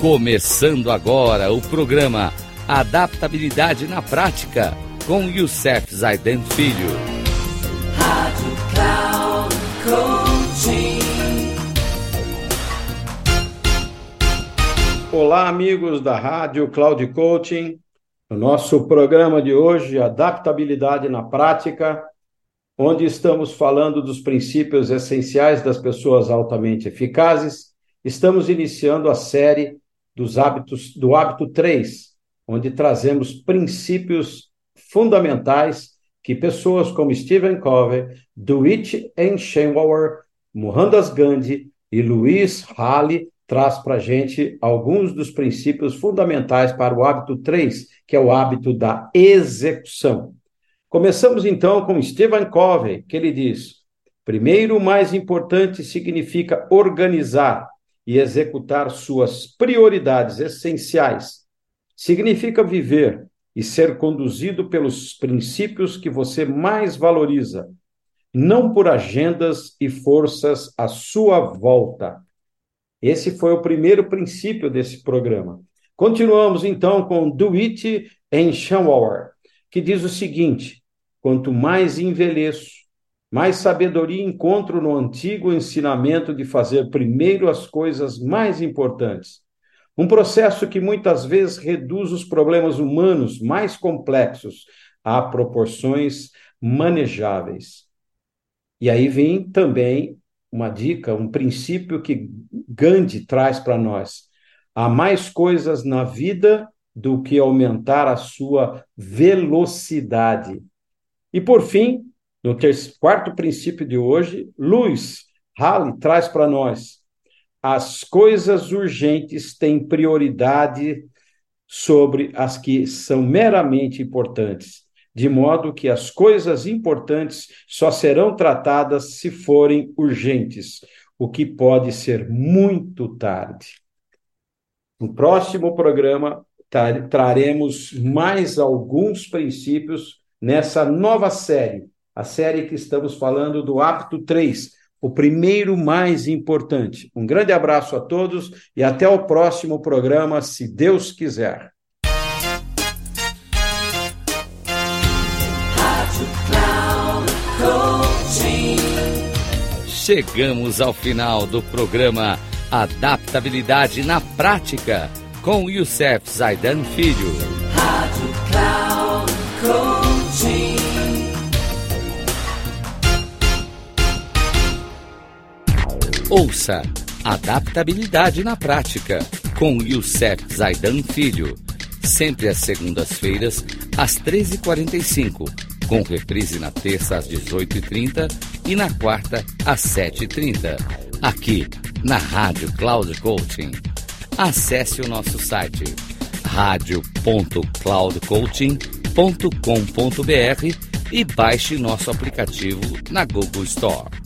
Começando agora o programa Adaptabilidade na Prática com Youssef Zaiden Filho. Rádio Cloud Coaching. Olá, amigos da Rádio Cloud Coaching. No nosso programa de hoje, Adaptabilidade na Prática, onde estamos falando dos princípios essenciais das pessoas altamente eficazes, estamos iniciando a série dos hábitos do hábito 3, onde trazemos princípios fundamentais que pessoas como Stephen Covey, Dwight Eisenhower, Mohandas Gandhi e Luiz Halley traz para a gente alguns dos princípios fundamentais para o hábito 3, que é o hábito da execução. Começamos então com Stephen Covey, que ele diz: primeiro, o mais importante significa organizar, e executar suas prioridades essenciais. Significa viver e ser conduzido pelos princípios que você mais valoriza, não por agendas e forças à sua volta. Esse foi o primeiro princípio desse programa. Continuamos então com Dwight Eisenhower, que diz o seguinte: quanto mais envelheço, mais sabedoria encontro no antigo ensinamento de fazer primeiro as coisas mais importantes. Um processo que muitas vezes reduz os problemas humanos mais complexos a proporções manejáveis. E aí vem também uma dica, um princípio que Gandhi traz para nós. Há mais coisas na vida do que aumentar a sua velocidade. E por fim, no quarto princípio de hoje, Luiz Halley traz para nós: as coisas urgentes têm prioridade sobre as que são meramente importantes, de modo que as coisas importantes só serão tratadas se forem urgentes, o que pode ser muito tarde. No próximo programa, traremos mais alguns princípios nessa nova série a série que estamos falando do hábito 3, o primeiro mais importante. Um grande abraço a todos e até o próximo programa, se Deus quiser. Chegamos ao final do programa Adaptabilidade na Prática com Youssef Zaidan Filho. Rádio Cloud Ouça Adaptabilidade na Prática com Youssef Zaidan Filho. Sempre às segundas-feiras, às 13h45, com reprise na terça às 18h30 e na quarta às 7h30, aqui na Rádio Cloud Coaching. Acesse o nosso site radio.cloudcoaching.com.br e baixe nosso aplicativo na Google Store.